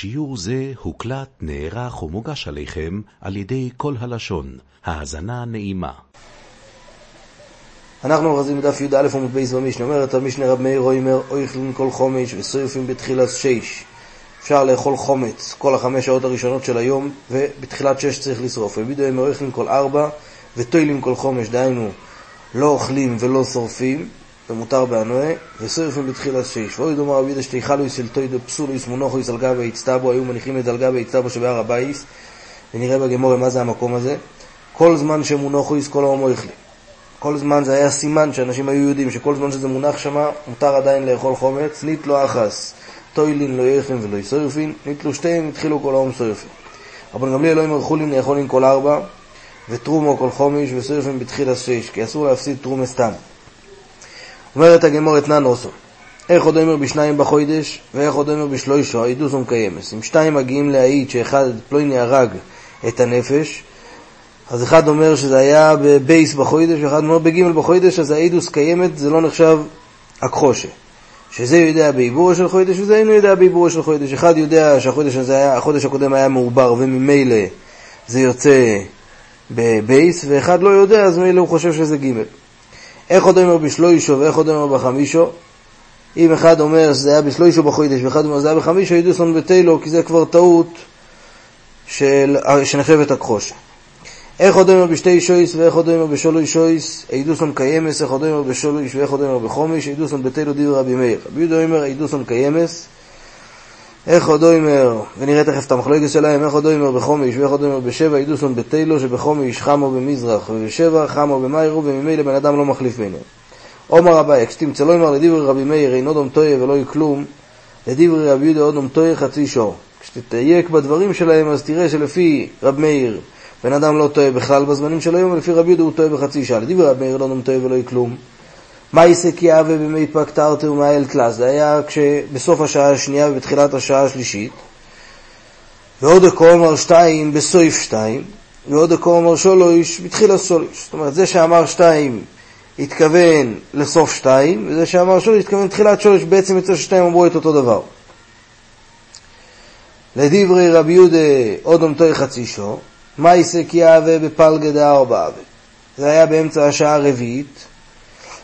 שיעור זה הוקלט, נערך ומוגש עליכם על ידי כל הלשון. האזנה נעימה. אנחנו אוחזים בדף י"א עמוד בייס במשנה, אומרת המשנה רב מאיר אוימר, אויכלין כל חומש ושורפים בתחילת שש. אפשר לאכול חומץ כל החמש שעות הראשונות של היום, ובתחילת שש צריך לשרוף. ובידו הם אויכלין כל ארבע, וטוילים כל חומש, דהיינו, לא אוכלים ולא שורפים, ומותר באנוה, ושורפים בתחילת שש. ועוד אמר רבי יהודה שתי חלות של תודה פסולות מונחות על גב האיצטבא, היו מניחים את על גב האיצטבא שבהר הבית, ונראה בגמרא מה זה המקום הזה. כל זמן שמונחות כל העם אוכלין. כל זמן זה היה סימן שאנשים היו יודעים שכל זמן שזה מונח שם, מותר עדיין לאכול חמץ, ניטלה אחת, תולין לא אוכלין ולא שורפין, ניטלו שתיהן, התחילו כל העם שורפין. רבן גמליאל אומר חולין נאכלין כל ארבע, ותרומה כל חמש, ושורפין בתחילת שש, כי אסור להפסיד תרומה סתם. אומרת הגמור אתנן אוסו, איך עוד אומר בשניים בחוידש, ואיך עוד אומר בשלוישו, העידוס ומקיימס. אם שתיים מגיעים להעיד שאחד פלויני הרג את הנפש, אז אחד אומר שזה היה בבייס בחוידש, ואחד אומר בגימל בחוידש, אז העידוס קיימת, זה לא נחשב הכחושה. שזה יודע בעיבורו של חוידש, וזה אינו יודע בעיבורו של חוידש. אחד יודע שהחודש היה, הקודם היה מעובר, וממילא זה יוצא בבייס, ואחד לא יודע, אז מילא הוא חושב שזה גימל. איך עוד אומר בשלוישו ואיך עוד אומר בחמישו? אם אחד אומר שזה היה בשלוישו בחוידש ואחד אומר שזה היה בחמישו, ידוסון בתלו, כי זה כבר טעות של, שנחשבת הכחושה. איך עוד אומר בשתי שויס ואיך עוד אומר בשולוי שויס, אידוסון קיימס, איך עוד אומר בשולוי ואיך עוד אומר בחומיש, אידוסון בתלו דיבר רבי מאיר. רבי יהודה אומר אידוסון קיימס, איך עוד אומר, ונראה תכף את המחלוקת שלהם, איך עוד אומר בחומיש ואיך עוד אומר בשבע, אידוסון בתלו, שבחומיש חמו במזרח, ובשבע חמו במאירו, וממילא בן אדם לא מחליף ביניהם. עומר אביי, כשתמצא לא אמר לדברי רבי מאיר, אינו דום טויה ולא יקלום, לדברי רבי יהודה עוד טויה חצי שור. כשתתייק בדברים שלהם, אז תראה שלפי רבי מאיר, בן אדם לא טועה בכלל בזמנים של היום, ולפי רבי יהודה הוא טועה בחצי שעה. לדברי רבי מאיר לא טועה ולא כלום. מה יסק יהווה במי פק תרתר ומאייל תלס? זה היה כשבסוף השעה השנייה ובתחילת השעה השלישית. ועוד אקו אמר שתיים בסויף שתיים, ועוד אקו אמר שולוש בתחילת שולוש. זאת אומרת, זה שאמר שתיים התכוון לסוף שתיים, וזה שאמר שולוש התכוון לתחילת שולוש, בעצם יוצא ששתיים אמרו את אותו דבר. לדברי רבי יהודה עוד עומתוי חצי שור, מייסק יהווה בפלגה דארבע אבה. זה היה באמצע השעה הרביעית,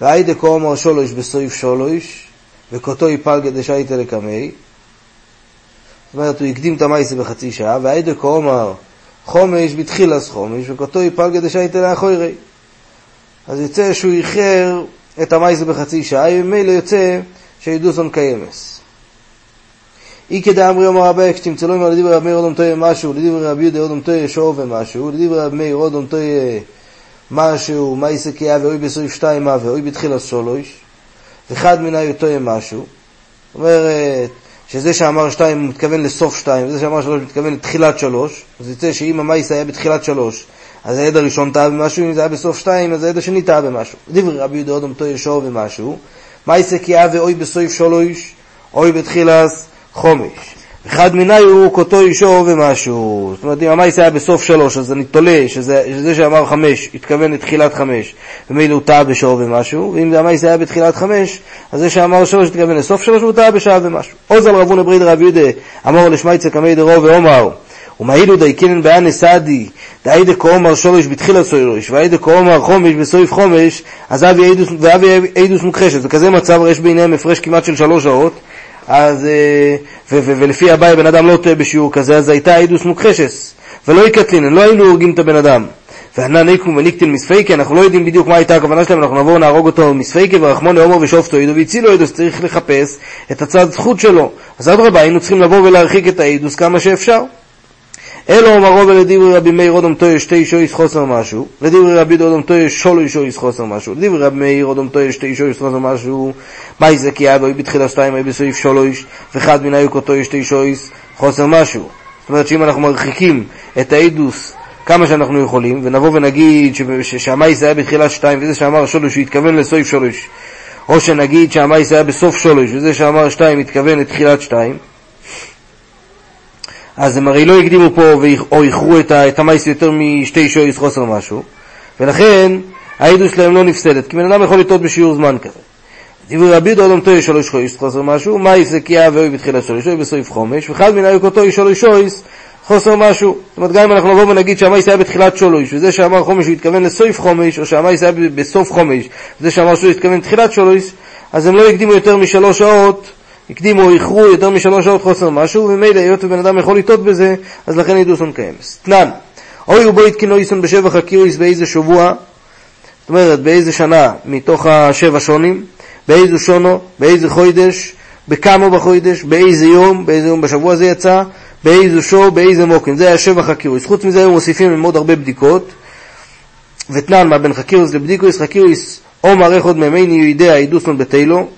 והיידה קומר שולוש בסויף שולוש, וקוטוי פלגה דשייטה לקמי. זאת אומרת, הוא הקדים את המייסה בחצי שעה, והיידה קומר חומש בתחילס חומש, וקוטוי פלגה דשייטה לאחורי. אז יוצא שהוא איחר את המייסה בחצי שעה, וממילא יוצא שידוסון קיימס. אי כדאמרי אמר רבי, כשתמצאו אמר לדברי רבי מאיר אודום טויה משהו, לדברי רבי יהודה אודום טויה שואו ומשהו, לדברי רבי מאיר אודום טויה משהו, מה יסק יאה ואוי בסעיף שתיים מה ואוי בתחילת סולוש, וחד מנהי טויה משהו. זאת אומרת, שזה שאמר שתיים מתכוון לסוף שתיים, וזה שאמר שלוש מתכוון לתחילת שלוש, אז יוצא שאם המייס היה בתחילת שלוש, אז העד הראשון טעה במשהו, אם זה היה בסוף שתיים, אז העד השני טעה במשהו. דברי רבי יהודה אודום טויה שואו ומשהו, מה יסק יאה ואוי בסעיף שלוש, אוי בתחילת חומש. אחד מיני הוא קוטו אישו ומשהו. זאת אומרת, אם המייס היה בסוף שלוש, אז אני תולה שזה, שזה שאמר חמש, התכוון לתחילת חמש, ומילא הוא טעה בשעה ומשהו, ואם המייס היה בתחילת חמש, אז זה שאמר שלוש, התכוון לסוף שלוש, והוא טעה בשעה ומשהו. עוז על רבון אברית רב יהודה, אמר לשמייצה קמי דרו ואומר, ומעידו דייקינן באנה סעדי, דאיידה כאומר שורש בתחילת סורש, ואיידה כאומר חומש בסויף חומש, אז אבי אידוס מוכחשת. וכזה מצב, יש ביניהם הפרש כמעט של שלוש שעות, אז, אה, ו- ו- ולפי הבעיה בן אדם לא טועה בשיעור כזה, אז הייתה עידוס מוכחשס, ולא יקטלינן, לא היינו הורגים את הבן אדם. וענן איקום וניקטין מספייקי, אנחנו לא יודעים בדיוק מה הייתה הכוונה שלהם, אנחנו נבוא ונהרוג אותו מספייקי ורחמוני הומו ושופטו עידו והצילו עידוס, צריך לחפש את הצד זכות שלו. אז אדרבה, היינו צריכים לבוא ולהרחיק את העידוס כמה שאפשר. אלו אמרו ולדברי רבי מאיר אודום טויש שתי שויס חוסר משהו, לדברי רבי אודום טויש שולוי שויס חוסר משהו, לדברי רבי מאיר אודום טויש שתי שויס חוסר משהו, מאי זה כי אבוי בתחילה שתיים אי בסעיף שולויש, וחד מן היו כותויש שתי שויס חוסר משהו. זאת אומרת שאם אנחנו מרחיקים את האידוס כמה שאנחנו יכולים, ונבוא ונגיד שהמאיס היה בתחילת שתיים, וזה שאמר שולוש הוא התכוון לסעיף שולוש, או שנגיד שהמאיס היה בסוף שולוש, וזה שאמר שתיים התכוון לתחילת שתיים, אז הם הרי לא הקדימו פה או איחרו את, המייס יותר משתי שויס חוסר משהו, ולכן העדות שלהם לא נפסדת, כי בן אדם יכול לטעות בשיעור זמן כזה. דברי רבי דודום טוי שלוש חויס חוסר משהו, מה יפסקיה ואוי בתחילת שלוש אוי בסעיף חומש, וחד מן היו כותוי שלוש חויס חוסר משהו. זאת אומרת, גם אם אנחנו נבוא ונגיד שהמייס היה בתחילת שלוש, וזה שאמר חומש הוא התכוון לסעיף חומש, או שהמייס היה בסוף חומש, וזה שאמר שהוא התכוון לתחילת שלוש, אז הם לא הקדימו יותר משלוש שעות, הקדימו או איחרו יותר משלוש שעות חוסר משהו, וממילא היות ובן אדם יכול לטעות בזה, אז לכן עידוסון קיימס. תנן, אוי ובו התקינו איסון בשבח הקיריס באיזה שבוע, זאת אומרת, באיזה שנה מתוך השבע שונים, באיזה שונו, באיזה חוידש, בכמה בחוידש, באיזה יום, באיזה יום בשבוע זה יצא, באיזה שור, באיזה מוקן. זה היה שבח הקירוס. חוץ מזה היו מוסיפים עם עוד הרבה בדיקות. ותנן מה בין חקירות לבדיקות, חקירות אומר אחד איני יודע עדותן בטלה.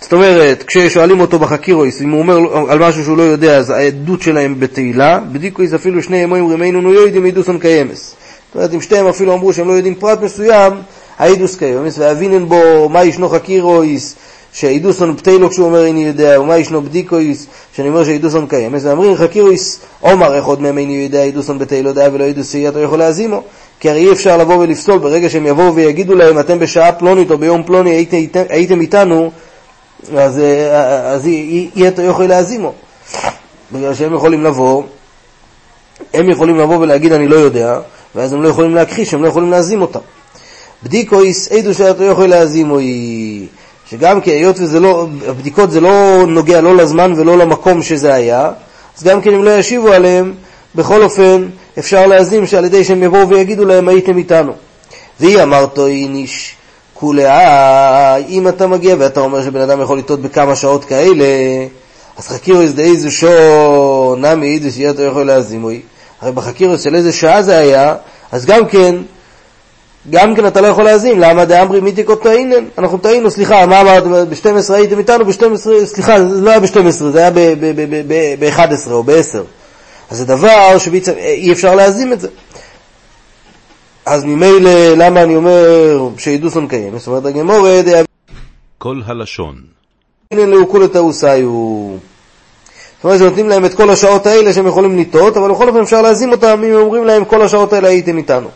זאת אומרת, כששואלים אותו בחקירות, אם הוא אומר על משהו שהוא לא יודע, אז העדות שלהם בטלה. בדיקות אפילו שנים אומרים אין אנו יודעים עדותן קיימת. זאת אומרת, אם שתיהם אפילו אמרו שהם לא יודעים פרט מסוים, העדות קיימת, והוינן בה מאי שנא חקירות, שעדותן בטלה כשהוא אומר איני יודע, ומאי שנא בדיקות, שאני אומר שעדותן קיימת, ואמרינן חקירות, אומר אחד מהם איני יודע, עדותן בטלה דהויא לה עדות שאי אתה יכול להזימה. כי הרי אי אפשר לבוא ולפסול ברגע שהם יבואו ויגידו להם, אתם בשעה פלונית או ביום פלוני הייתם, הייתם איתנו, אז, אה, אז אי אתה יכול להזימו. בגלל שהם יכולים לבוא, הם יכולים לבוא ולהגיד אני לא יודע, ואז הם לא יכולים להכחיש, הם לא יכולים להזים אותם. בדיקויס עדו שאתה יכול להזימו היא... שגם כי היות וזה לא, הבדיקות זה לא נוגע לא לזמן ולא למקום שזה היה, אז גם כן אם לא ישיבו עליהם, בכל אופן אפשר להזים שעל ידי שהם יבואו ויגידו להם הייתם איתנו. והיא אמרתו איניש כולאה, אם אתה מגיע ואתה אומר שבן אדם יכול לטעות בכמה שעות כאלה, אז חקירו איזה איזה שו נמי איזה שיהיה אתה יכול להזימוי. הרי בחקירו של איזה שעה זה היה, אז גם כן גם כן אתה לא יכול להאזין, למה דאמרי מיתיקו טעינן? אנחנו טעינו, סליחה, מה אמרת, ב-12 הייתם איתנו, ב-12, סליחה, זה לא היה ב-12, זה היה ב-11 או ב-10. אז זה דבר שאי אפשר להאזין את זה. אז ממילא, למה אני אומר שעידוסון קיים? זאת אומרת, הגמורה דעה... כל הלשון. הנה לאוכול את האוסיו. זאת אומרת, שנותנים להם את כל השעות האלה שהם יכולים לטעות, אבל בכל אופן אפשר להזים אותם אם אומרים להם כל השעות האלה הייתם איתנו.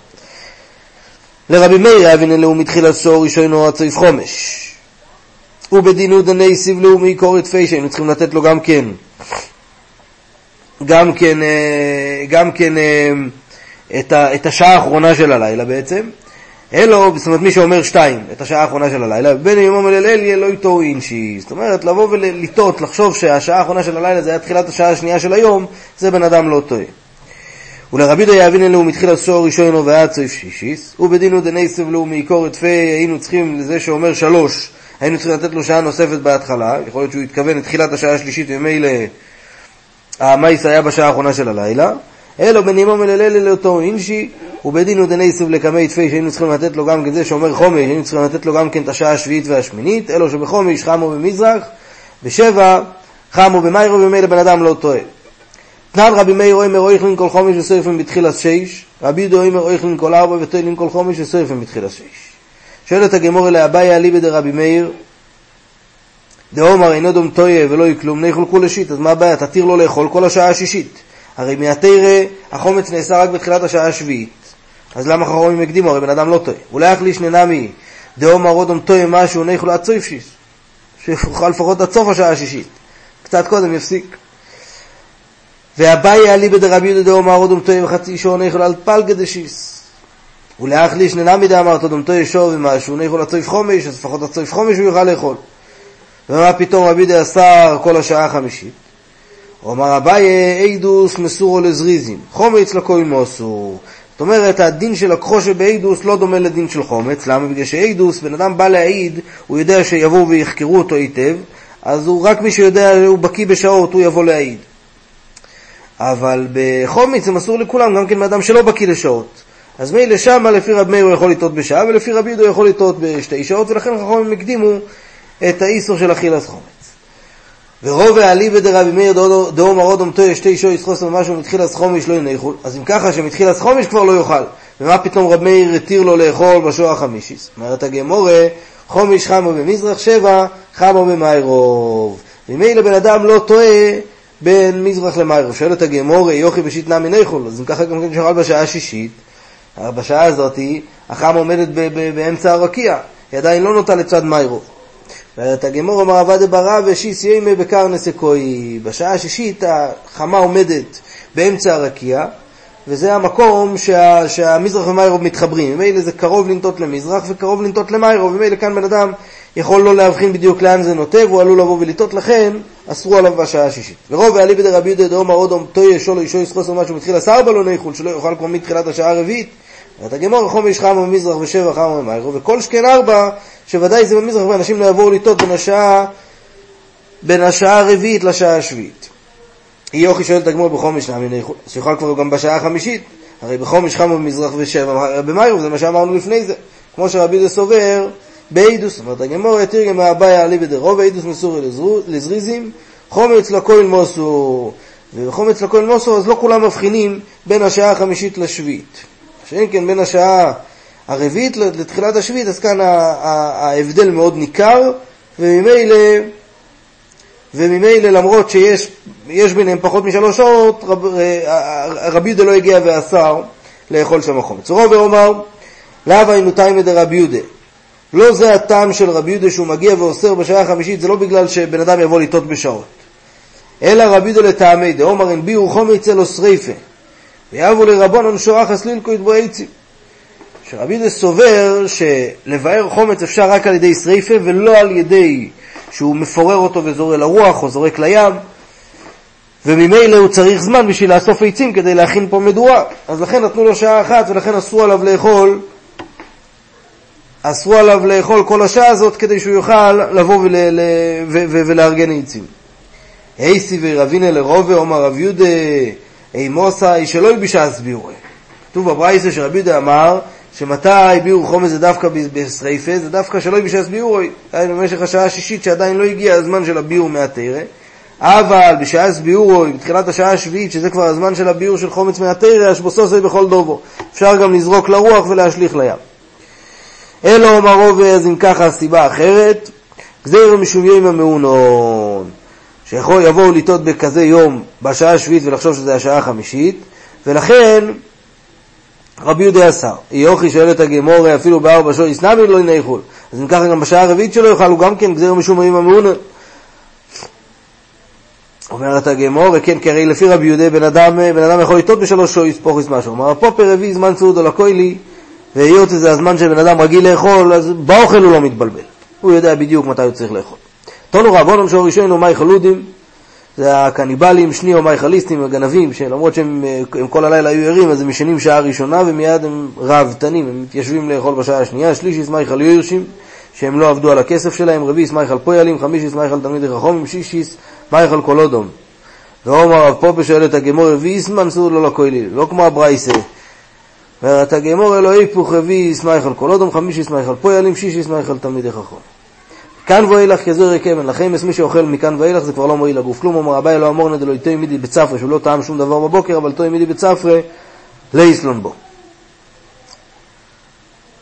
לרבי מאיר אבינן לאו מתחילת סור ראשונו עד סעיף חומש. ובדינו דני סיב לאומי קורת פייש, היינו צריכים לתת לו גם כן, גם כן, אה, גם כן אה, את, ה, את השעה האחרונה של הלילה בעצם. אלו, זאת אומרת מי שאומר שתיים, את השעה האחרונה של הלילה, בין יום אל אל לא איתו אינשי. זאת אומרת, לבוא ולטעות, לחשוב שהשעה האחרונה של הלילה זה היה תחילת השעה השנייה של היום, זה בן אדם לא טועה. ולרבי דה יאבינן לו מתחיל הסוהר ראשונו ועד סעיף שישיס, ובדינו דני סבלו מעיקור את פי היינו צריכים לזה שאומר שלוש, היינו צריכים לתת לו שעה נוספת בהתחלה, יכול להיות שהוא התכוון לתחילת השעה השלישית, וממילא המייס היה בשעה האחרונה של הלילה, אלו בנימו מללל לאותו אינשי, ובדינו דני סב לקמי תפי שהיינו צריכים לתת לו גם כן זה שאומר חומש, היינו צריכים לתת לו גם כן את השעה השביעית והשמינית, אלו שבחומש חמו במזרח, בשבע חמו במיירו וממילא בן אדם לא טועה. תנן רבי מאיר אומר אויכלין כל חומש וסויפים בתחילת שש, רבי יהודה אומר אויכלין כל ארבע ותוילין כל חומש וסויפים בתחילת שש. שואלת הגמור אלי אביי אליבא דרבי מאיר, דאומר אינו דום טויה ולא יהיה כלום, נאכול כולה שיט, אז מה הבעיה? תתיר לו לאכול כל השעה השישית. הרי מהתרא החומץ נעשה רק בתחילת השעה השביעית. אז למה חכמים הקדימו? הרי בן אדם לא טועה. אולי יחליש ננמי דאומר אודום טועה משהו עד סוף שיש. שיאכל לפחות עד סוף השעה השישית. קצת קודם יפסיק. ואביי אליבא דרבי יהודה דאמר עוד אומתוי וחצי שור ניכול על פלגא דשיס. ולאחליש ננמי דאמרת עוד אומתוי שור ומשהו ניכול הצויף חומש, אז לפחות הצויף חומש הוא יוכל לאכול. ומה פתאום רבי דה אסר כל השעה החמישית? אומר אביי אידוס מסורו לזריזים, חומץ לכוי מוסו. זאת אומרת, הדין של לקחו שבאידוס לא דומה לדין של חומץ, למה? בגלל שאידוס, בן אדם בא להעיד, הוא יודע שיבואו ויחקרו אותו היטב, אז הוא רק מי שיודע, הוא בקיא בשעות, הוא יבוא להעיד. אבל בחומץ זה מסור לכולם, גם כן מאדם שלא בקיא לשעות. אז מילא שמה לפי רב מאיר הוא יכול לטעות בשעה, ולפי רבי יהודה הוא יכול לטעות בשתי שעות, ולכן חכמים הקדימו את האיסור של אכילת חומץ. ורוב העליבא דרבי מאיר דאומר עוד אומתו שתי שעות יסחוס משהו מתחילת חומש לא יניחו, אז אם ככה שמתחילת חומש כבר לא יאכל, ומה פתאום רב מאיר התיר לו לאכול בשוע החמישיס? אומרת הגמורה, חומש חמו במזרח שבע, חמו במאירוב. ממילא בן אדם לא טועה בין מזרח למערב. שואלת הגמור, יוכי בשיט נמי ניכול, אז אם ככה גם כן שאכל בשעה השישית, בשעה הזאת החם עומדת באמצע הרקיע, היא עדיין לא נוטה לצד מיירוב. ואת הגמור אמר עבד ברא ושיס ימי בקרנס אקוי. בשעה השישית החמה עומדת באמצע הרקיע, וזה המקום שה, שהמזרח ומיירוב מתחברים. ממילא זה קרוב לנטות למזרח וקרוב לנטות למיירוב, ממילא כאן בן אדם יכול לא להבחין בדיוק לאן זה נוטה, והוא עלול לבוא ולטעות, לכן אסרו עליו בשעה השישית. ורוב העלי בידי רבי יהודה דאמר עוד טויה שולו אישו יסחוס משהו מתחיל עשר בלוני חול, שלא יאכל כבר מתחילת השעה הרביעית. ואת הגמור חום איש חמה במזרח ושבע חמה במיירוב, וכל שכן ארבע, שוודאי זה במזרח, ואנשים לא יבואו לטעות בין השעה, בין השעה הרביעית לשעה השביעית. יוכי שואל את הגמור בחומש נעמי חול, שיוכל כבר גם בשעה החמישית, הרי בחומש חמה במזרח ושבע במיירוב, זה מה שאמרנו לפני זה. כמו שרבי יהודה סובר, באידוס, זאת אומרת הגמור יתיר גם מהבעיה עלי בדרוב, באידוס מסורי לזריזים, חומץ לכהן מוסו, וחומץ לכהן מוסו, אז לא כולם מבחינים בין השעה החמישית לשביעית. שאין כן בין השעה הרביעית לתחילת השביעית, אז כאן ההבדל מאוד ניכר, וממילא, וממילא למרות שיש ביניהם פחות משלוש שעות, רב, רבי יהודה לא הגיע ואסר לאכול שם החומץ. רובר אומר, לאו היינו תימא דרבי יהודה. לא זה הטעם של רבי יהודה שהוא מגיע ואוסר בשעה החמישית, זה לא בגלל שבן אדם יבוא לטעות בשעות. אלא רבי יהודה לטעמי דאמר אין ביאו חומי צלו שריפה, ויאבו לרבונון שורח אסלילקו יתבו עצים. שרבי יהודה סובר שלבאר חומץ אפשר רק על ידי שריפה ולא על ידי שהוא מפורר אותו וזורק לרוח או זורק לים, וממילא הוא צריך זמן בשביל לאסוף עצים כדי להכין פה מדורה. אז לכן נתנו לו שעה אחת ולכן אסרו עליו לאכול אסרו עליו לאכול כל השעה הזאת כדי שהוא יוכל לבוא ול, ל, ו, ו, ולארגן עצים. אייסי ורבינה לרובה, אומר רב יהודה, אי מוסאי שלא בשעס ביורי. כתוב בברייסה שרבי יהודה אמר שמתי ביור חומץ זה דווקא בשריפה, זה דווקא שלא בשעס ביורי. היינו במשך השעה השישית שעדיין לא הגיע הזמן של הביור מהתרא. אבל בשעס ביורו, בתחילת השעה השביעית, שזה כבר הזמן של הביור של חומץ מהתרא, אשבוסוסי בכל דובו. אפשר גם לזרוק לרוח ולהשליך לים. אלא אומר עובד, אם ככה הסיבה אחרת, גזיר משום יום המעונון, שיכול יבואו לטעות בכזה יום בשעה השביעית ולחשוב שזה השעה החמישית, ולכן רבי יהודה אסר. יוכי שואל את הגמור אפילו בארבע שעות, יסנמי לא ינחול. אז אם ככה גם בשעה הרביעית שלו יאכל הוא גם כן גזיר משום יום המעונון. אומרת הגמור, וכן, כי הרי לפי רבי יהודה בן אדם, בן אדם יכול לטעות בשלוש שעות יספוכיס משהו. אומר הפופר הביא זמן סעודו לכוילי והיות שזה הזמן שבן אדם רגיל לאכול, אז באוכל הוא לא מתבלבל. הוא יודע בדיוק מתי הוא צריך לאכול. תונו רבונם שור ראשון ומאי חלודים, זה הקניבלים, שני חליסטים, הגנבים, שלמרות שהם כל הלילה היו ערים, אז הם ישנים שעה ראשונה ומיד הם ראוותנים, הם מתיישבים לאכול בשעה השנייה, שלישיס מאי חל ירשים, שהם לא עבדו על הכסף שלהם, חל פוילים, חמישיס מאי חל תלמידי חכומים, שישיס מאי חל קולודום. ואומר רב פופה שואל את הגמור, רביעיס מנסור לא לכוילי, לא כמו הברייסה. ואת הגמור אלוהי פוך רביעי ישמח על כל אודום, חמישי ישמח על פועלים, שישי ישמח על תלמידי חכם. כאן ואילך כזוהר קמן, לכם מי שאוכל מכאן ואילך זה כבר לא מועיל לגוף כלום, אומר אביי לא אמור נדלו איתו מידי בצפרה, שהוא לא טעם שום דבר בבוקר, אבל תוי מידי בצפרה, לאיסלון בו.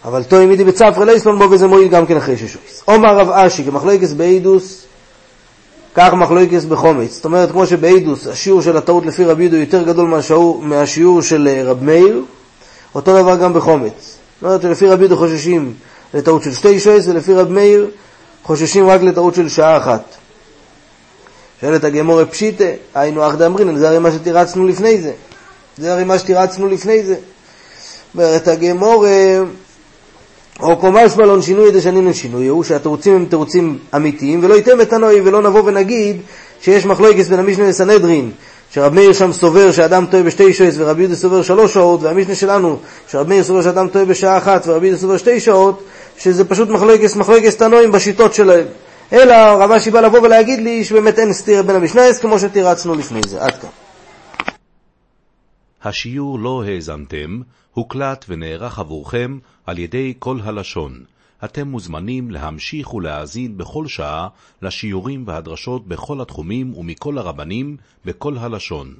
אבל תוי מידי בצפרה לאיסלון בו, וזה מועיל גם כן אחרי ששויס. אומר רב אשי, כמחלוקס באידוס, כך מחלוקס בחומץ. זאת אומרת, כמו שבאידוס השיעור של הטעות לפי רבי יהודה יותר גדול מהשיעור של אה, רב מאיר, אותו דבר גם בחומץ. זאת אומרת שלפי רבי יהודה חוששים לטעות של שתי שויס, ולפי רב מאיר חוששים רק לטעות של שעה אחת. שואלת הגמור פשיטה, היינו אחדא אמרינן, זה הרי מה שתירצנו לפני זה. זה הרי מה שתירצנו לפני זה. אומרת הגמור, או קומש בלון שינוי דשנינן שינוי, הוא שהתירוצים הם תירוצים אמיתיים, ולא ייתן מתנוי, ולא נבוא ונגיד שיש מחלוקת בין המשנה לסנהדרין, שרב מאיר שם סובר שאדם טועה בשתי שעות ורבי יהודה סובר שלוש שעות, והמשנה שלנו, שרב מאיר סובר שאדם טועה בשעה אחת ורבי יהודה סובר שתי שעות, שזה פשוט מחלוקת, מחלוקת תנועים בשיטות שלהם. אלא רב אשי בא לבוא ולהגיד לי שבאמת אין סתיר בין המשנייס כמו שתירצנו לפני זה. עד כאן. השיעור לא האזנתם, הוקלט ונערך עבורכם על ידי כל הלשון. אתם מוזמנים להמשיך ולהאזין בכל שעה לשיעורים והדרשות בכל התחומים ומכל הרבנים בכל הלשון.